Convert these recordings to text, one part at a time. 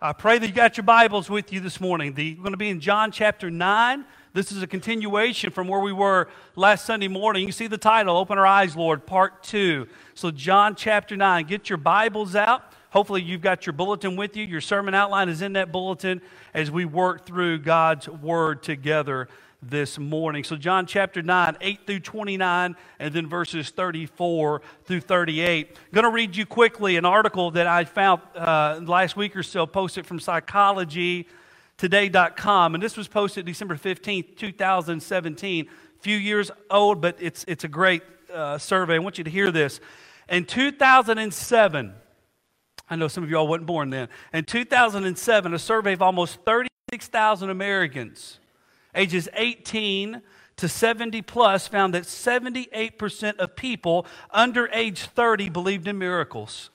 I pray that you got your Bibles with you this morning. The, we're going to be in John chapter 9. This is a continuation from where we were last Sunday morning. You see the title, Open Our Eyes, Lord, Part 2. So, John chapter 9. Get your Bibles out. Hopefully, you've got your bulletin with you. Your sermon outline is in that bulletin as we work through God's Word together this morning. So, John chapter 9, 8 through 29, and then verses 34 through 38. I'm going to read you quickly an article that I found uh, last week or so, posted from psychologytoday.com. And this was posted December 15th, 2017. A few years old, but it's, it's a great uh, survey. I want you to hear this. In 2007, I know some of you all weren't born then. In 2007, a survey of almost 36,000 Americans ages 18 to 70 plus found that 78% of people under age 30 believed in miracles.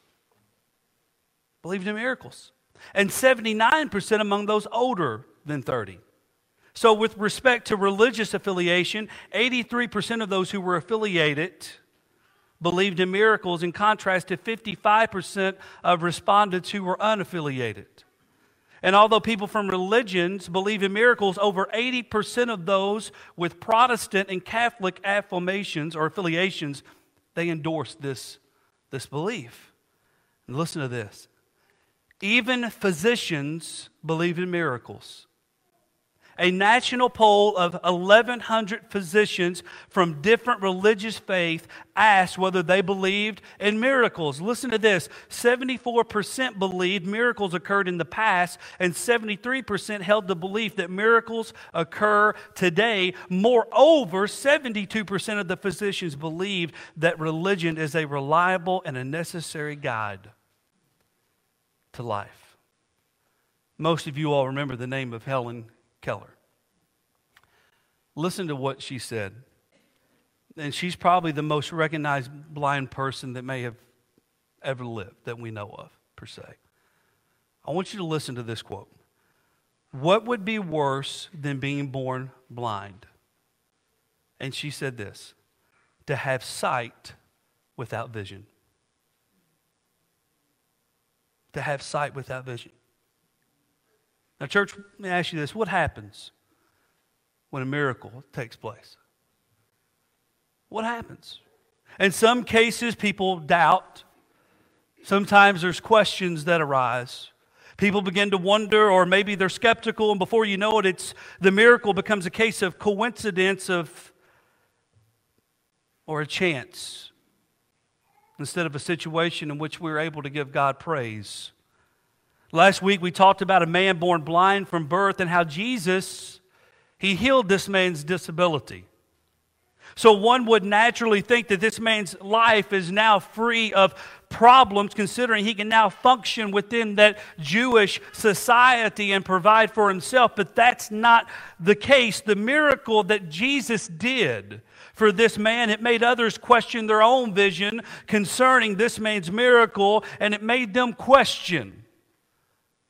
Believed in miracles. And 79% among those older than 30. So, with respect to religious affiliation, 83% of those who were affiliated believed in miracles, in contrast to 55% of respondents who were unaffiliated. And although people from religions believe in miracles, over 80% of those with Protestant and Catholic affirmations or affiliations, they endorse this, this belief. And listen to this. Even physicians believe in miracles a national poll of 1,100 physicians from different religious faiths asked whether they believed in miracles. Listen to this 74% believed miracles occurred in the past, and 73% held the belief that miracles occur today. Moreover, 72% of the physicians believed that religion is a reliable and a necessary guide to life. Most of you all remember the name of Helen Keller. Listen to what she said. And she's probably the most recognized blind person that may have ever lived that we know of, per se. I want you to listen to this quote What would be worse than being born blind? And she said this to have sight without vision. To have sight without vision. Now, church, let me ask you this what happens when a miracle takes place? What happens? In some cases, people doubt. Sometimes there's questions that arise. People begin to wonder, or maybe they're skeptical, and before you know it, it's the miracle becomes a case of coincidence of or a chance instead of a situation in which we're able to give God praise. Last week we talked about a man born blind from birth and how Jesus he healed this man's disability. So one would naturally think that this man's life is now free of problems, considering he can now function within that Jewish society and provide for himself. But that's not the case. The miracle that Jesus did for this man, it made others question their own vision concerning this man's miracle, and it made them question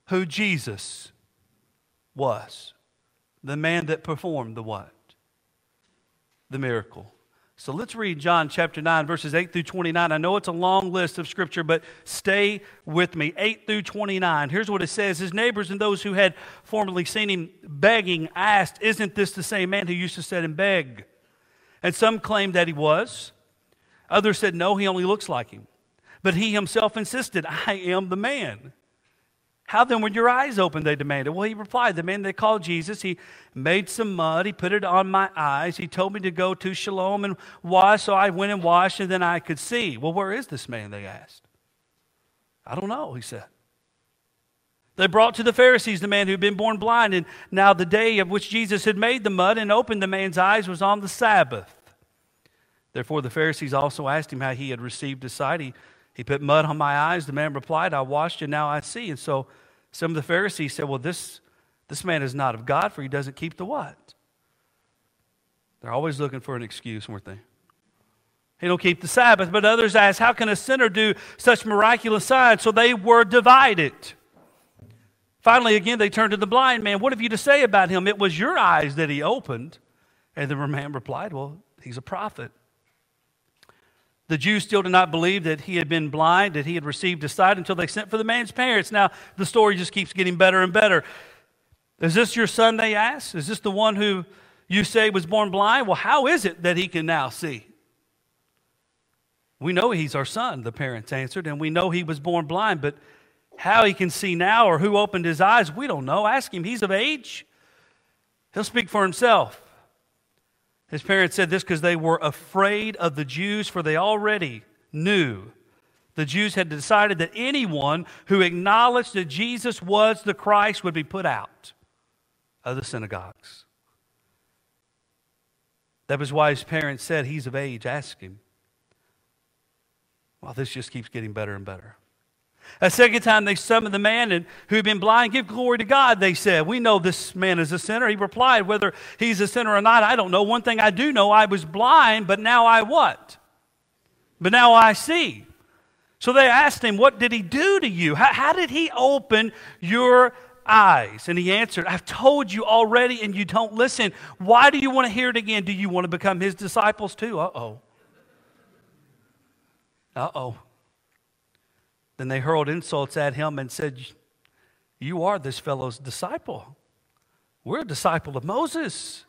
who Jesus was. The man that performed the what? The miracle. So let's read John chapter 9, verses 8 through 29. I know it's a long list of scripture, but stay with me. 8 through 29. Here's what it says His neighbors and those who had formerly seen him begging asked, Isn't this the same man who used to sit and beg? And some claimed that he was. Others said, No, he only looks like him. But he himself insisted, I am the man. How then were your eyes open? They demanded. Well, he replied, The man they called Jesus, he made some mud, he put it on my eyes. He told me to go to Siloam and wash, so I went and washed, and then I could see. Well, where is this man? They asked. I don't know, he said. They brought to the Pharisees the man who had been born blind, and now the day of which Jesus had made the mud and opened the man's eyes was on the Sabbath. Therefore, the Pharisees also asked him how he had received his sight. He he put mud on my eyes. The man replied, I washed and now I see. And so some of the Pharisees said, Well, this, this man is not of God, for he doesn't keep the what? They're always looking for an excuse, weren't they? He don't keep the Sabbath. But others asked, How can a sinner do such miraculous signs? So they were divided. Finally, again, they turned to the blind man. What have you to say about him? It was your eyes that he opened. And the man replied, Well, he's a prophet. The Jews still did not believe that he had been blind, that he had received a sight until they sent for the man's parents. Now, the story just keeps getting better and better. Is this your son, they asked? Is this the one who you say was born blind? Well, how is it that he can now see? We know he's our son, the parents answered, and we know he was born blind, but how he can see now or who opened his eyes, we don't know. Ask him. He's of age. He'll speak for himself. His parents said this because they were afraid of the Jews, for they already knew the Jews had decided that anyone who acknowledged that Jesus was the Christ would be put out of the synagogues. That was why his parents said, He's of age, ask him. Well, this just keeps getting better and better. A second time they summoned the man who had been blind. Give glory to God, they said. We know this man is a sinner. He replied, Whether he's a sinner or not, I don't know. One thing I do know, I was blind, but now I what? But now I see. So they asked him, What did he do to you? How, how did he open your eyes? And he answered, I've told you already and you don't listen. Why do you want to hear it again? Do you want to become his disciples too? Uh oh. Uh oh. Then they hurled insults at him and said, You are this fellow's disciple. We're a disciple of Moses.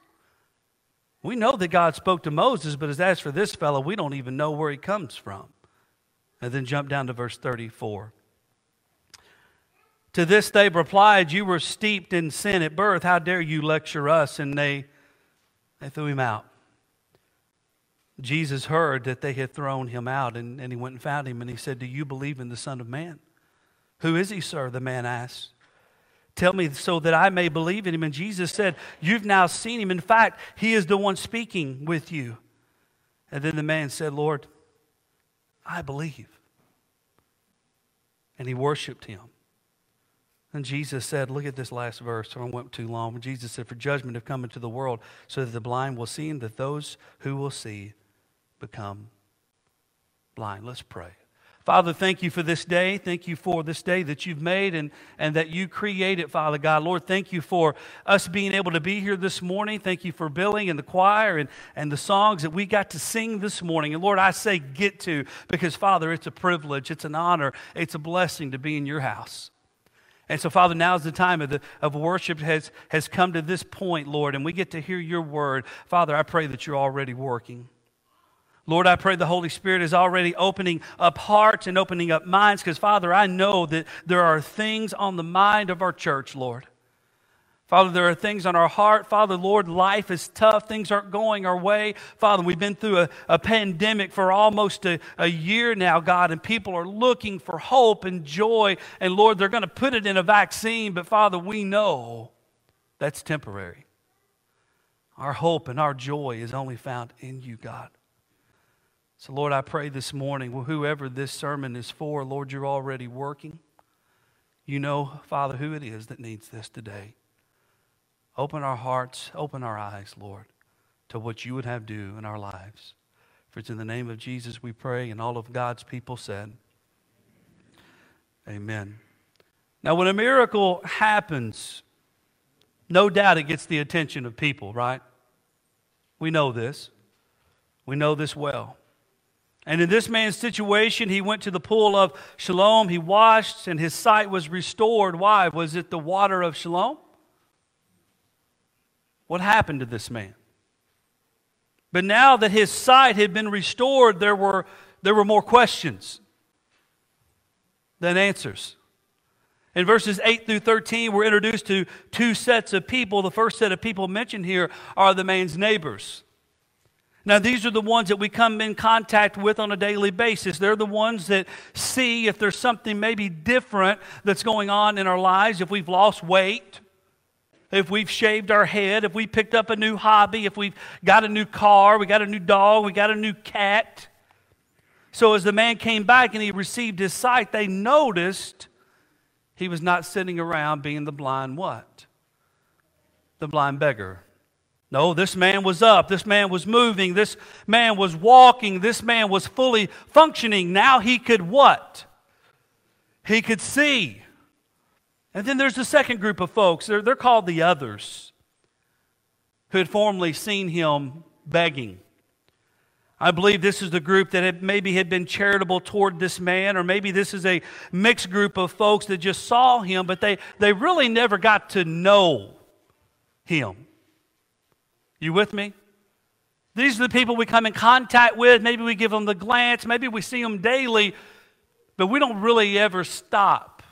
We know that God spoke to Moses, but as for this fellow, we don't even know where he comes from. And then jump down to verse 34. To this they replied, You were steeped in sin at birth. How dare you lecture us? And they, they threw him out. Jesus heard that they had thrown him out, and, and he went and found him, and he said, Do you believe in the Son of Man? Who is he, sir? The man asked. Tell me so that I may believe in him. And Jesus said, You've now seen him. In fact, he is the one speaking with you. And then the man said, Lord, I believe. And he worshiped him. And Jesus said, Look at this last verse. I went too long. Jesus said, For judgment have come into the world, so that the blind will see, and that those who will see become blind. Let's pray. Father, thank you for this day. Thank you for this day that you've made and, and that you created, Father God. Lord, thank you for us being able to be here this morning. Thank you for Billy and the choir and, and the songs that we got to sing this morning. And Lord, I say get to because, Father, it's a privilege, it's an honor, it's a blessing to be in your house. And so, Father, now is the time of, the, of worship has, has come to this point, Lord, and we get to hear your word. Father, I pray that you're already working. Lord, I pray the Holy Spirit is already opening up hearts and opening up minds because, Father, I know that there are things on the mind of our church, Lord. Father, there are things on our heart. Father, Lord, life is tough. Things aren't going our way. Father, we've been through a, a pandemic for almost a, a year now, God, and people are looking for hope and joy. And Lord, they're going to put it in a vaccine, but Father, we know that's temporary. Our hope and our joy is only found in you, God. So, Lord, I pray this morning, well, whoever this sermon is for, Lord, you're already working. You know, Father, who it is that needs this today. Open our hearts, open our eyes, Lord, to what you would have do in our lives. For it's in the name of Jesus we pray, and all of God's people said, Amen. Now, when a miracle happens, no doubt it gets the attention of people, right? We know this. We know this well. And in this man's situation, he went to the pool of Siloam. He washed, and his sight was restored. Why? Was it the water of Siloam? What happened to this man? But now that his sight had been restored, there were, there were more questions than answers. In verses 8 through 13, we're introduced to two sets of people. The first set of people mentioned here are the man's neighbors. Now, these are the ones that we come in contact with on a daily basis. They're the ones that see if there's something maybe different that's going on in our lives, if we've lost weight, if we've shaved our head, if we picked up a new hobby, if we've got a new car, we got a new dog, we got a new cat. So, as the man came back and he received his sight, they noticed he was not sitting around being the blind what? The blind beggar. No, this man was up. This man was moving. This man was walking. This man was fully functioning. Now he could what? He could see. And then there's the second group of folks. They're, they're called the others who had formerly seen him begging. I believe this is the group that had maybe had been charitable toward this man, or maybe this is a mixed group of folks that just saw him, but they, they really never got to know him. You with me? These are the people we come in contact with. Maybe we give them the glance, maybe we see them daily, but we don't really ever stop.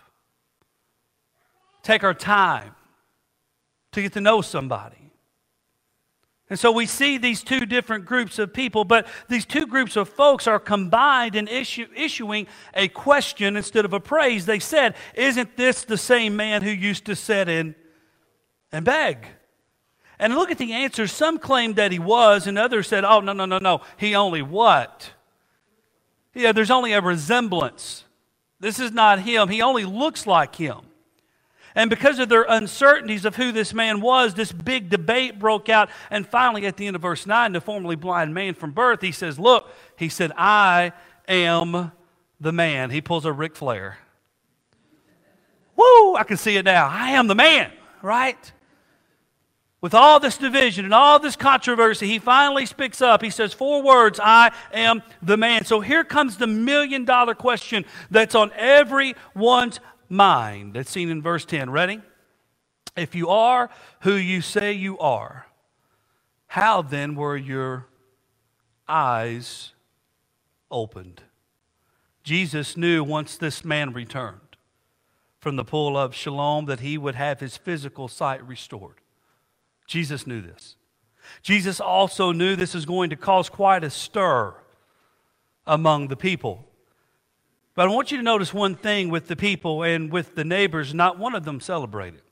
Take our time to get to know somebody. And so we see these two different groups of people, but these two groups of folks are combined in issue, issuing a question instead of a praise. They said, Isn't this the same man who used to sit in and beg? And look at the answers. Some claimed that he was, and others said, Oh, no, no, no, no. He only what? Yeah, there's only a resemblance. This is not him. He only looks like him. And because of their uncertainties of who this man was, this big debate broke out. And finally, at the end of verse 9, the formerly blind man from birth, he says, Look, he said, I am the man. He pulls a Ric Flair. Woo, I can see it now. I am the man, right? With all this division and all this controversy, he finally speaks up. He says four words I am the man. So here comes the million dollar question that's on everyone's mind. That's seen in verse 10. Ready? If you are who you say you are, how then were your eyes opened? Jesus knew once this man returned from the pool of Siloam that he would have his physical sight restored. Jesus knew this. Jesus also knew this is going to cause quite a stir among the people. But I want you to notice one thing with the people and with the neighbors, not one of them celebrated.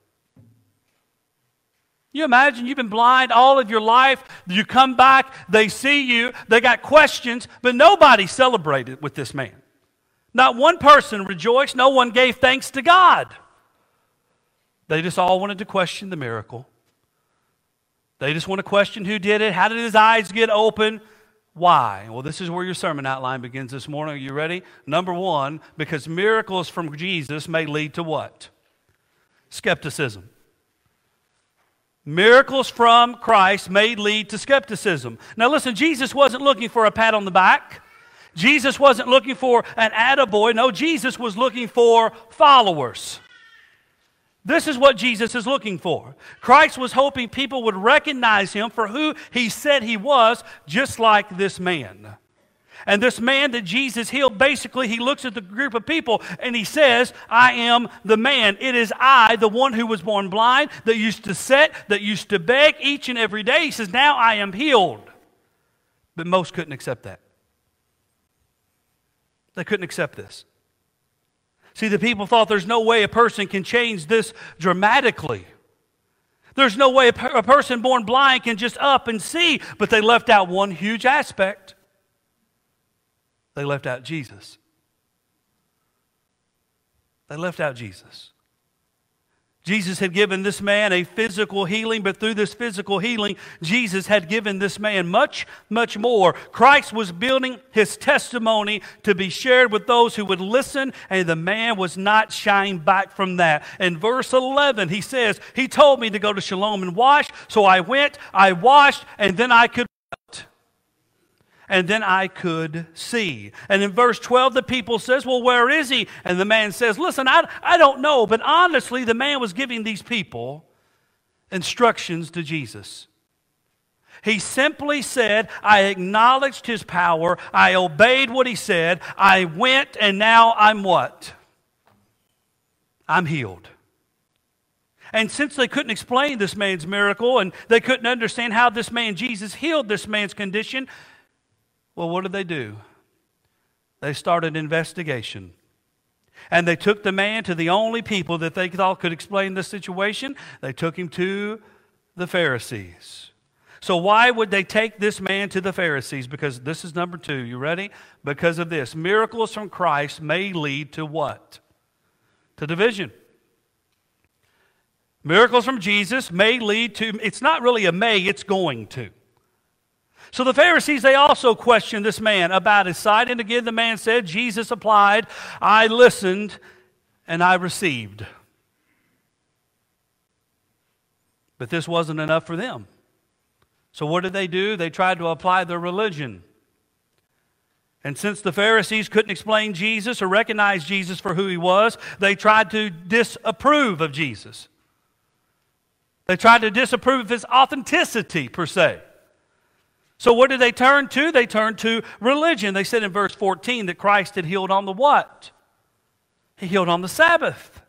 You imagine you've been blind all of your life, you come back, they see you, they got questions, but nobody celebrated with this man. Not one person rejoiced, no one gave thanks to God. They just all wanted to question the miracle. They just want to question who did it, how did his eyes get open? Why? Well, this is where your sermon outline begins this morning. Are you ready? Number one, because miracles from Jesus may lead to what? Skepticism. Miracles from Christ may lead to skepticism. Now, listen, Jesus wasn't looking for a pat on the back. Jesus wasn't looking for an attaboy. No, Jesus was looking for followers. This is what Jesus is looking for. Christ was hoping people would recognize him for who he said he was, just like this man. And this man that Jesus healed, basically, he looks at the group of people and he says, I am the man. It is I, the one who was born blind, that used to sit, that used to beg each and every day. He says, Now I am healed. But most couldn't accept that. They couldn't accept this. See, the people thought there's no way a person can change this dramatically. There's no way a, per- a, person born blind can just up and see, but they left out one huge aspect. They left out Jesus. They left out Jesus. Jesus had given this man a physical healing, but through this physical healing, Jesus had given this man much, much more. Christ was building his testimony to be shared with those who would listen, and the man was not shying back from that. In verse 11, he says, He told me to go to Siloam and wash, so I went, I washed, and then I could and then I could see. And in verse 12, the people says, Well, where is he? And the man says, Listen, I, I don't know, but honestly, the man was giving these people instructions to Jesus. He simply said, I acknowledged his power, I obeyed what he said, I went, and now I'm what? I'm healed. And since they couldn't explain this man's miracle and they couldn't understand how this man Jesus healed this man's condition, well, what did they do? They started an investigation. And they took the man to the only people that they thought could explain the situation. They took him to the Pharisees. So, why would they take this man to the Pharisees? Because this is number two. You ready? Because of this. Miracles from Christ may lead to what? To division. Miracles from Jesus may lead to, it's not really a may, it's going to. So the Pharisees, they also questioned this man about his sight. And again, the man said, Jesus applied, I listened and I received. But this wasn't enough for them. So what did they do? They tried to apply their religion And since the Pharisees couldn't explain Jesus or recognize Jesus for who he was, they tried to disapprove of Jesus. They tried to disapprove of his authenticity, per se. So, what did they turn to? They turned to religion. They said in verse 14 that Christ had healed on the what? He healed on the Sabbath.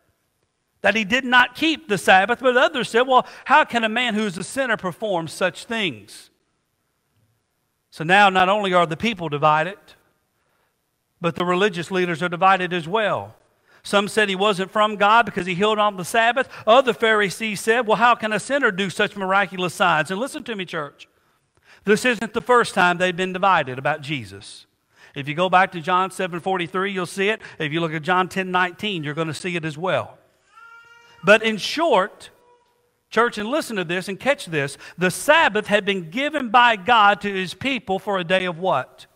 That he did not keep the Sabbath, but others said, well, how can a man who is a sinner perform such things? So now not only are the people divided, but the religious leaders are divided as well. Some said he wasn't from God because he healed on the Sabbath. Other Pharisees said, Well, how can a sinner do such miraculous signs? And listen to me, church. This isn't the first time they've been divided about Jesus. If you go back to John 7 43, you'll see it. If you look at John 10 19, you're going to see it as well. But in short, church, and listen to this and catch this the Sabbath had been given by God to his people for a day of what?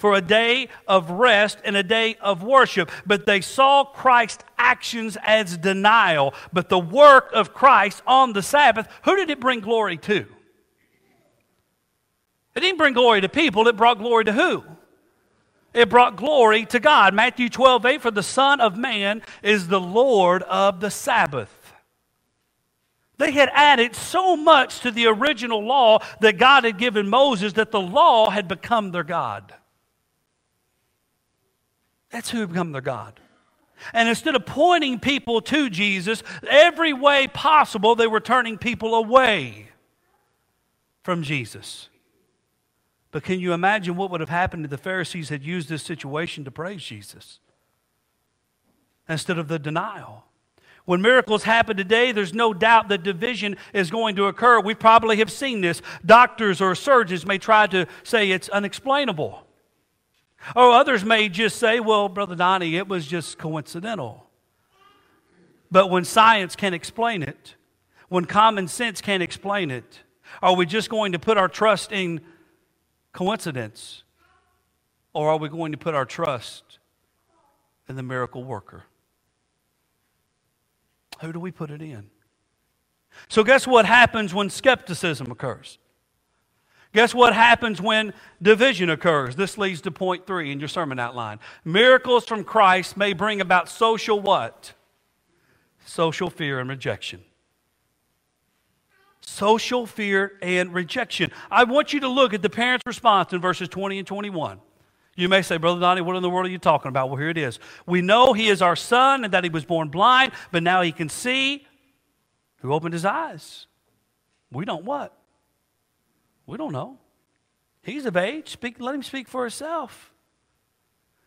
for a day of rest and a day of worship. But they saw Christ's actions as denial. But the work of Christ on the Sabbath, who did it bring glory to? It didn't bring glory to people, it brought glory to who? It brought glory to God. Matthew 12, 8, for the Son of Man is the Lord of the Sabbath. They had added so much to the original law that God had given Moses that the law had become their God. That's who had become their God. And instead of pointing people to Jesus, every way possible, they were turning people away from Jesus. But can you imagine what would have happened if the Pharisees had used this situation to praise Jesus instead of the denial? When miracles happen today, there's no doubt that division is going to occur. We probably have seen this. Doctors or surgeons may try to say it's unexplainable. Or others may just say, well, Brother Donnie, it was just coincidental. But when science can't explain it, when common sense can't explain it, are we just going to put our trust in coincidence? Or are we going to put our trust in the miracle worker? Who do we put it in? So, guess what happens when skepticism occurs? Guess what happens when division occurs? This leads to point three in your sermon outline. Miracles from Christ may bring about social what? Social fear and rejection. Social fear and rejection. I want you to look at the parents' response in verses 20 and 21. You may say, Brother Donnie, what in the world are you talking about? Well, here it is. We know he is our son and that he was born blind, but now he can see. Who opened his eyes? We don't what? We don't know. He's of age. Speak, let him speak for himself.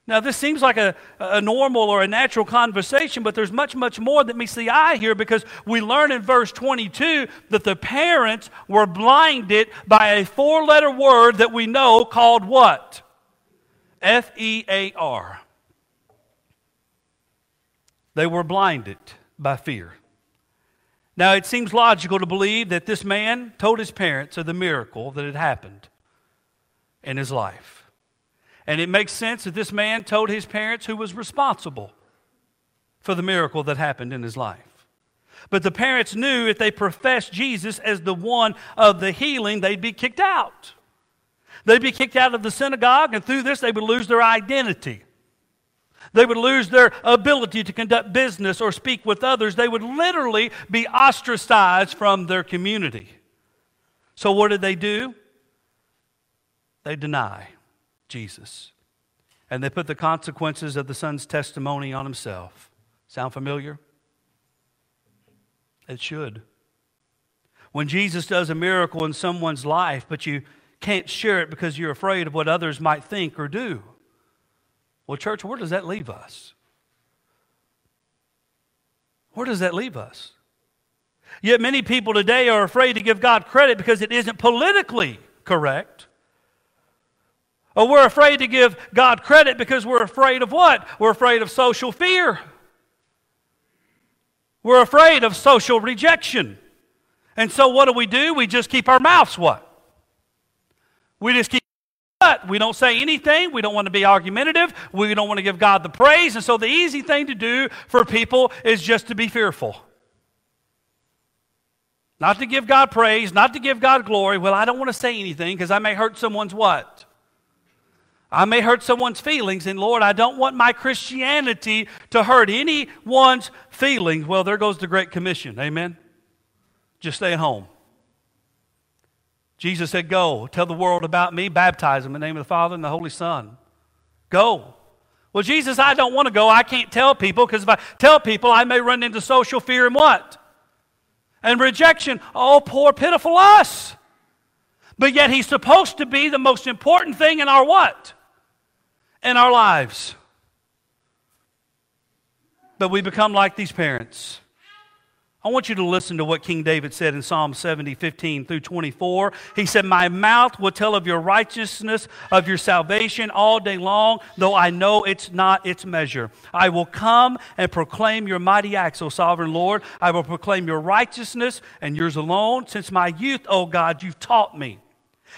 Now, this seems like a, a normal or a natural conversation, but there's much, much more that meets the eye here because we learn in verse 22 that the parents were blinded by a four letter word that we know called what? F E A R. They were blinded by fear. Now, it seems logical to believe that this man told his parents of the miracle that had happened in his life. And it makes sense that this man told his parents who was responsible for the miracle that happened in his life. But the parents knew if they professed Jesus as the one of the healing, they'd be kicked out. They'd be kicked out of the synagogue, and through this, they would lose their identity. They would lose their ability to conduct business or speak with others. They would literally be ostracized from their community. So, what did they do? They deny Jesus. And they put the consequences of the son's testimony on himself. Sound familiar? It should. When Jesus does a miracle in someone's life, but you can't share it because you're afraid of what others might think or do. Well, church, where does that leave us? Where does that leave us? Yet many people today are afraid to give God credit because it isn't politically correct. Or we're afraid to give God credit because we're afraid of what? We're afraid of social fear. We're afraid of social rejection. And so what do we do? We just keep our mouths what? We just keep but we don't say anything. We don't want to be argumentative. We don't want to give God the praise. And so the easy thing to do for people is just to be fearful. Not to give God praise, not to give God glory. Well, I don't want to say anything because I may hurt someone's what? I may hurt someone's feelings, and Lord, I don't want my Christianity to hurt anyone's feelings. Well, there goes the Great Commission. Amen? Just stay at home. Jesus said, Go, tell the world about me, baptize them in the name of the Father and the Holy Son. Go. Well, Jesus, I don't want to go. I can't tell people because if I tell people, I may run into social fear and what? And rejection. Oh, poor, pitiful us. But yet he's supposed to be the most important thing in our what? In our lives. But we become like these parents. I want you to listen to what King David said in Psalm 70, 15 through 24. He said, My mouth will tell of your righteousness, of your salvation all day long, though I know it's not its measure. I will come and proclaim your mighty acts, O sovereign Lord. I will proclaim your righteousness and yours alone. Since my youth, O God, you've taught me.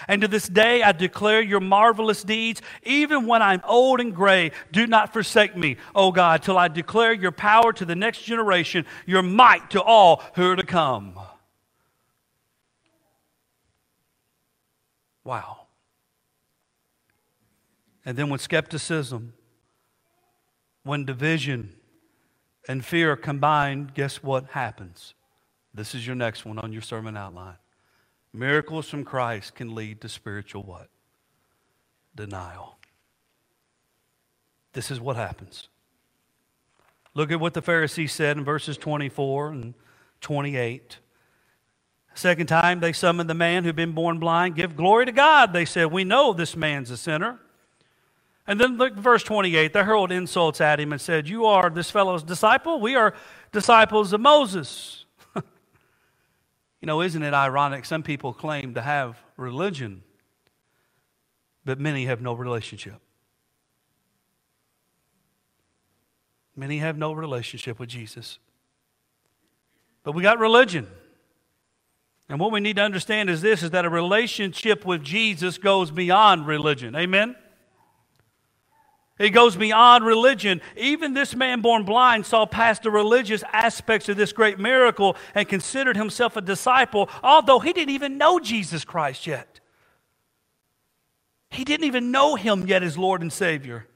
And to this day I declare your marvelous deeds. Even when I'm old and gray, do not forsake me, O God, till I declare your power to the next generation, your might to all who are to come. Wow. And then when skepticism, when division and fear combined, guess what happens? This is your next one on your sermon outline. Miracles from Christ can lead to spiritual what? Denial. This is what happens. Look at what the Pharisees said in verses 24 and 28. Second time, they summoned the man who'd been born blind. Give glory to God, they said. We know this man's a sinner. And then look verse 28. They hurled insults at him and said, You are this fellow's disciple. We are disciples of Moses. You know, isn't it ironic? Some people claim to have religion, but many have no relationship. Many have no relationship with Jesus. But we got religion. And what we need to understand is this is that a relationship with Jesus goes beyond religion. Amen. It goes beyond religion. Even this man born blind saw past the religious aspects of this great miracle and considered himself a disciple, although he didn't even know Jesus Christ yet. He didn't even know him yet as Lord and Savior.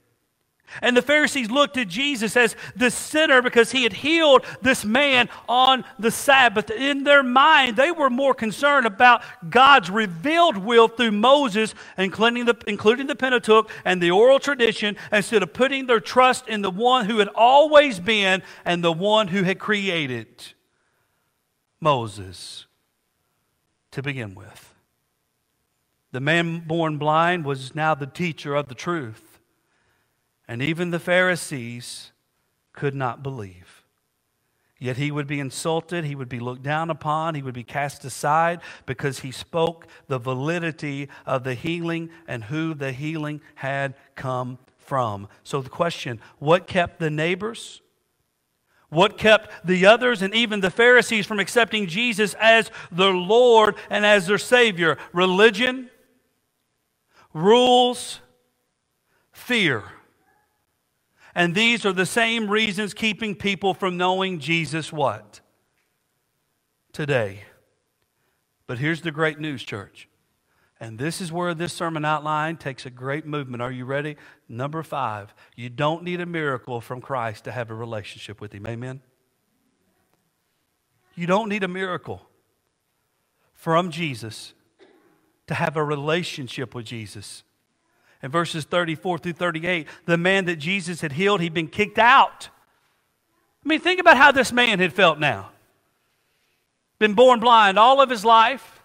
And the Pharisees looked at Jesus as the sinner because he had healed this man on the Sabbath. In their mind, they were more concerned about God's revealed will through Moses, including the, including the Pentateuch and the oral tradition, instead of putting their trust in the one who had always been and the one who had created Moses to begin with. The man born blind was now the teacher of the truth. And even the Pharisees could not believe. Yet he would be insulted, he would be looked down upon, he would be cast aside because he spoke the validity of the healing and who the healing had come from. So, the question what kept the neighbors? What kept the others and even the Pharisees from accepting Jesus as their Lord and as their Savior? Religion, rules, fear. And these are the same reasons keeping people from knowing Jesus what? Today. But here's the great news, church. And this is where this sermon outline takes a great movement. Are you ready? Number five, you don't need a miracle from Christ to have a relationship with Him. Amen? You don't need a miracle from Jesus to have a relationship with Jesus in verses 34 through 38, the man that Jesus had healed, he'd been kicked out. I mean, think about how this man had felt now. Been born blind all of his life,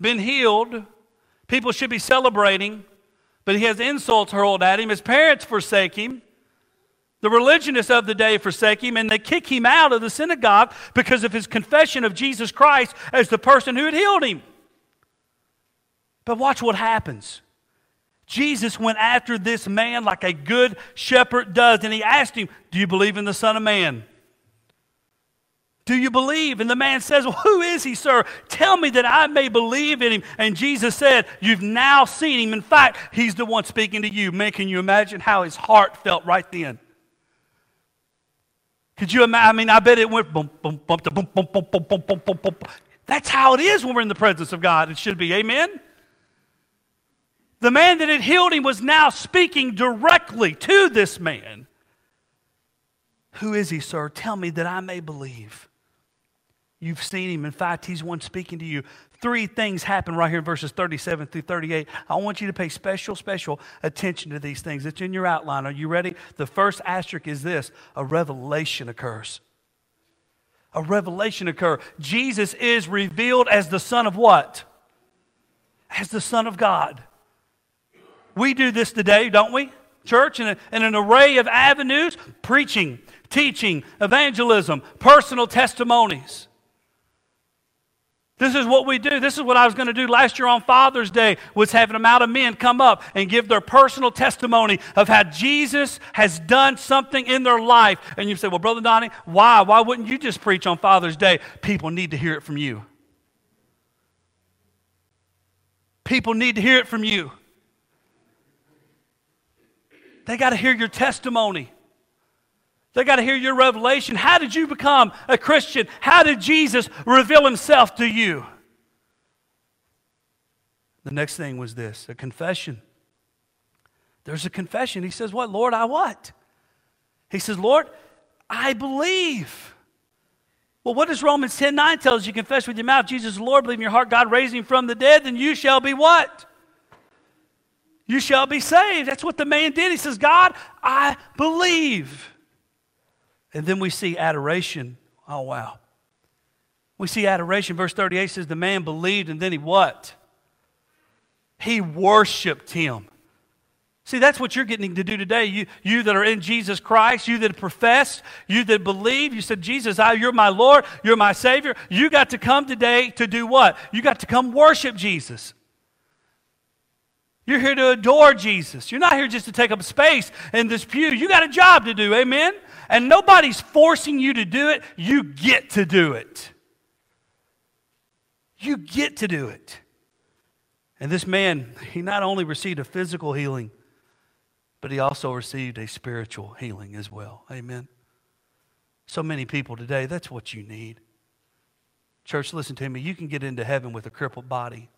been healed. People should be celebrating, but he has insults hurled at him. His parents forsake him. The religionists of the day forsake him, and they kick him out of the synagogue because of his confession of Jesus Christ as the person who had healed him. But watch what happens. Jesus went after this man like a good shepherd does, and he asked him, Do you believe in the Son of Man? Do you believe? And the man says, well, Who is he, sir? Tell me that I may believe in him. And Jesus said, You've now seen him. In fact, he's the one speaking to you. Man, can you imagine how his heart felt right then? Could you imagine? I mean, I bet it went boom, boom, boom, boom, boom, boom, boom, boom, boom, boom, boom. That's how it is when we're in the presence of God. It should be. Amen? The man that had healed him was now speaking directly to this man. Who is he, sir? Tell me that I may believe. You've seen him. In fact, he's one speaking to you. Three things happen right here in verses 37 through 38. I want you to pay special, special attention to these things. It's in your outline. Are you ready? The first asterisk is this a revelation occurs. A revelation occurs. Jesus is revealed as the Son of what? As the Son of God. We do this today, don't we? Church, in, a, an array of avenues preaching, teaching, evangelism, personal testimonies. This is what we do. This is what I was going to do last year on Father's Day was having amount of men come up and give their personal testimony of how Jesus has done something in their life. And you say, well, Brother Donnie, why? Why wouldn't you just preach on Father's Day? People need to hear it from you. People need to hear it from you. They got to hear your testimony. They got to hear your revelation. How did you become a Christian? How did Jesus reveal himself to you? The next thing was this a confession. There's a confession. He says, What, Lord, I what? He says, Lord, I believe. Well, what does Romans 10 9 tell us? You confess with your mouth, Jesus Lord, believe in your heart, God raised him from the dead, then you shall be what? You shall be saved. That's what the man did. He says, God, I believe. And then we see adoration. Oh, wow. We see adoration. Verse 38 says, The man believed, and then he what? He worshiped him. See, that's what you're getting to do today. You, you that are in Jesus Christ, you that profess, you that believe, you said, Jesus, I, you're my Lord, you're my Savior. You got to come today to do what? You got to come worship Jesus. You're here to adore Jesus. You're not here just to take up space in this pew. You got a job to do, amen? and nobody's forcing you to do it. You get to do it. You get to do it. And this man, he not only received a physical healing, but he also received a spiritual healing as well. Amen. So many people today, that's what you need. Church, listen to me. You can get into heaven with a crippled body,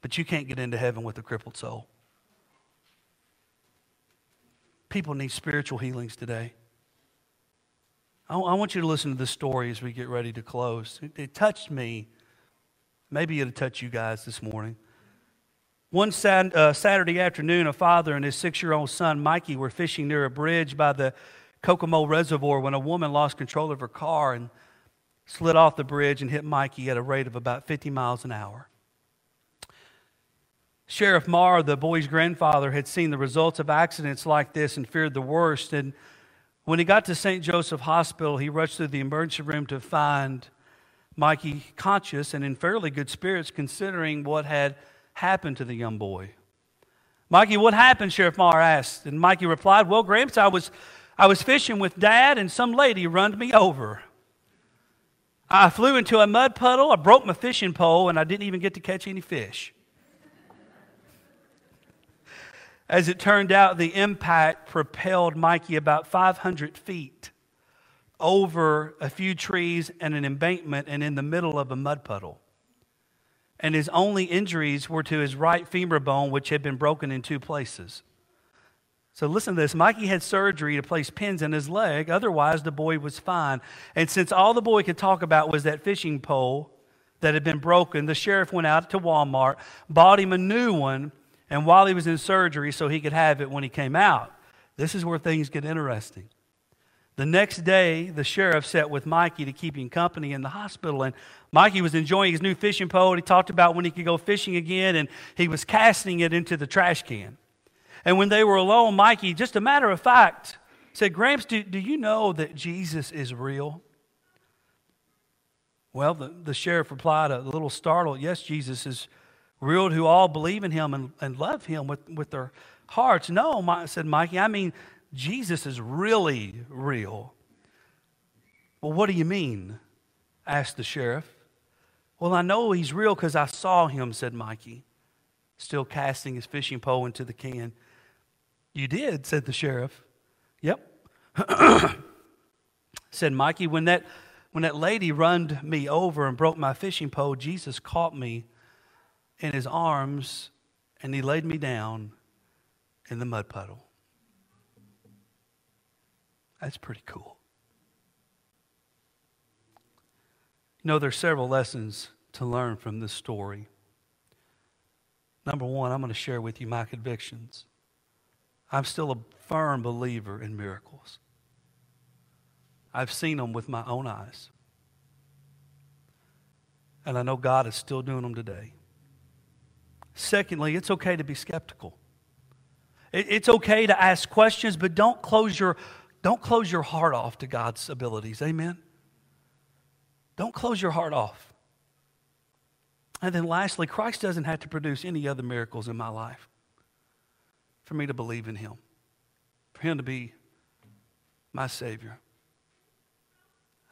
but you can't get into heaven with a crippled soul. People need spiritual healings today. I, I want you to listen to this story as we get ready to close. It, it touched me. Maybe it'll touch you guys this morning. One sad, uh, Saturday afternoon, a father and his six year old son, Mikey, were fishing near a bridge by the Kokomo Reservoir when a woman lost control of her car and slid off the bridge and hit Mikey at a rate of about 50 miles an hour. Sheriff Marr, the boy's grandfather, had seen the results of accidents like this and feared the worst. And when he got to St. Joseph Hospital, he rushed through the emergency room to find Mikey conscious and in fairly good spirits considering what had happened to the young boy. Mikey, what happened? Sheriff Marr asked. And Mikey replied, Well, Gramps, I was, I was fishing with Dad and some lady runned me over. I flew into a mud puddle, I broke my fishing pole, and I didn't even get to catch any fish. As it turned out, the impact propelled Mikey about 500 feet over a few trees and an embankment and in the middle of a mud puddle. And his only injuries were to his right femur bone, which had been broken in two places. So listen to this. Mikey had surgery to place pins in his leg. Otherwise, the boy was fine. And since all the boy could talk about was that fishing pole that had been broken, the sheriff went out to Walmart, bought him a new one, and while he was in surgery so he could have it when he came out. This is where things get interesting. The next day, the sheriff sat with Mikey to keep him company in the hospital, and Mikey was enjoying his new fishing pole. He talked about when he could go fishing again, and he was casting it into the trash can. And when they were alone, Mikey, just a matter of fact, said, Gramps, do, do you know that Jesus is real? Well, the, the sheriff replied, a little startled, Yes, Jesus is real who all believe in him and, and love him with, with their hearts. No, my, said Mikey, I mean, Jesus is really real. Well, what do you mean? asked the sheriff. Well, I know he's real because I saw him, said Mikey, still casting his fishing pole into the can. You did, said the sheriff. Yep. said Mikey, when that, when that lady runned me over and broke my fishing pole, Jesus caught me in his arms and he laid me down in the mud puddle. That's pretty cool. You know, there's several lessons to learn from this story. Number one, I'm going to share with you my convictions. I'm still a firm believer in miracles. I've seen them with my own eyes. And I know God is still doing them today. Secondly, it's okay to be skeptical. It's okay to ask questions, but don't close your, don't close your heart off to God's abilities. Amen? Don't close your heart off. And then lastly, Christ doesn't have to produce any other miracles in my life for me to believe in Him, for Him to be my Savior.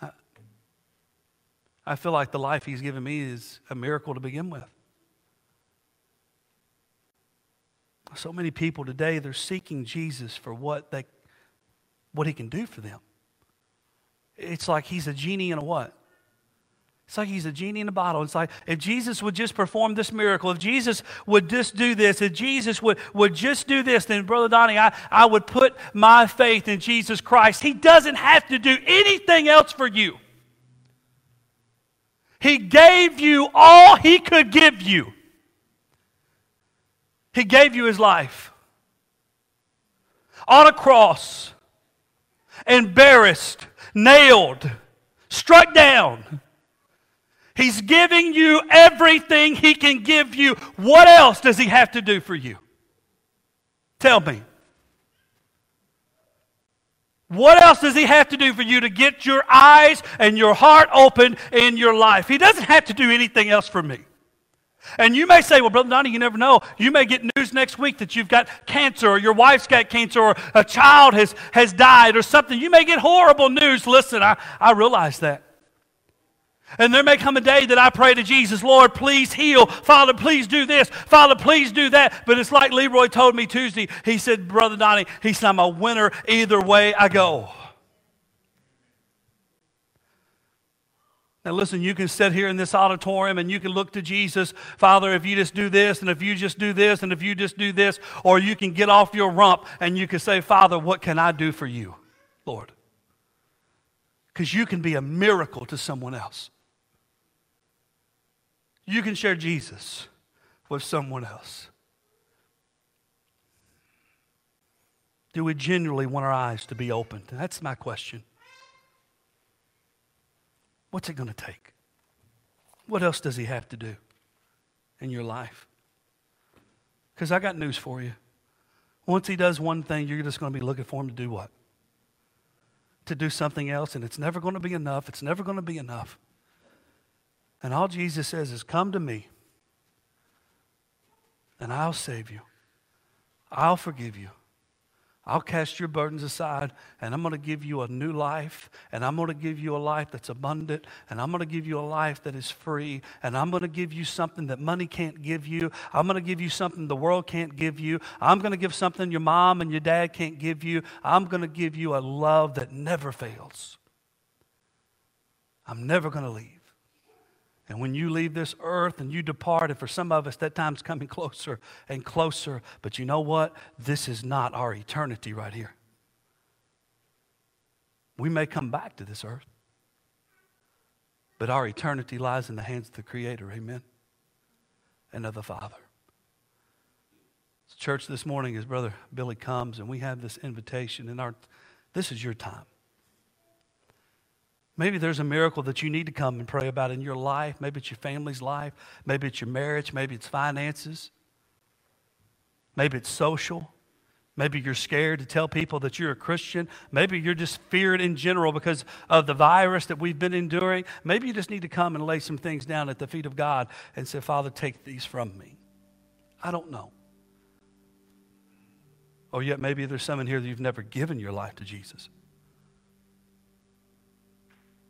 I, I feel like the life He's given me is a miracle to begin with. So many people today, they're seeking Jesus for what, they, what He can do for them. It's like He's a genie in a what? It's like he's a genie in a bottle. It's like if Jesus would just perform this miracle, if Jesus would just do this, if Jesus would, would just do this, then, Brother Donnie, I, I would put my faith in Jesus Christ. He doesn't have to do anything else for you. He gave you all he could give you. He gave you his life on a cross, embarrassed, nailed, struck down He's giving you everything He can give you. What else does He have to do for you? Tell me. What else does He have to do for you to get your eyes and your heart open in your life? He doesn't have to do anything else for me. And you may say, well, Brother Donnie, you never know. You may get news next week that you've got cancer or your wife's got cancer or a child has, has died or something. You may get horrible news. Listen, I, I realize that. And there may come a day that I pray to Jesus, Lord, please heal. Father, please do this. Father, please do that. But it's like Leroy told me Tuesday. He said, Brother Donnie, he said, I'm a winner either way I go. Now, listen, you can sit here in this auditorium and you can look to Jesus, Father, if you just do this, and if you just do this, and if you just do this, or you can get off your rump and you can say, Father, what can I do for you, Lord? Because you can be a miracle to someone else. You can share Jesus with someone else. Do we genuinely want our eyes to be opened? That's my question. What's it going to take? What else does he have to do in your life? Because I got news for you. Once he does one thing, you're just going to be looking for him to do what? To do something else, and it's never going to be enough. It's never going to be enough. And all Jesus says is, Come to me, and I'll save you. I'll forgive you. I'll cast your burdens aside, and I'm going to give you a new life, and I'm going to give you a life that's abundant, and I'm going to give you a life that is free, and I'm going to give you something that money can't give you. I'm going to give you something the world can't give you. I'm going to give something your mom and your dad can't give you. I'm going to give you a love that never fails. I'm never going to leave. And when you leave this earth and you depart, and for some of us, that time's coming closer and closer. But you know what? This is not our eternity right here. We may come back to this earth, but our eternity lies in the hands of the Creator, amen, and of the Father. Church, this morning, as Brother Billy comes, and we have this invitation, and our, this is your time. Maybe there's a miracle that you need to come and pray about in your life. Maybe it's your family's life. Maybe it's your marriage. Maybe it's finances. Maybe it's social. Maybe you're scared to tell people that you're a Christian. Maybe you're just feared in general because of the virus that we've been enduring. Maybe you just need to come and lay some things down at the feet of God and say, Father, take these from me. I don't know. Or yet, maybe there's some in here that you've never given your life to Jesus.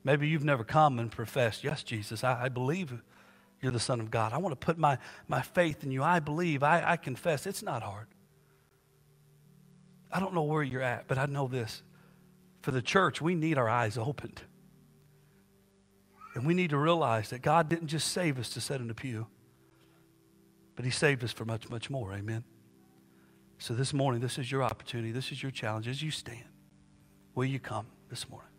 Maybe you've never come and professed, Yes, Jesus, I, I believe you're the Son of God. I want to put my, my faith in you. I believe. I, I confess. It's not hard. I don't know where you're at, but I know this. For the church, we need our eyes opened. And we need to realize that God didn't just save us to sit in the pew. But He saved us for much, much more. Amen. So this morning, this is your opportunity. This is your challenge. As you stand, will you come this morning?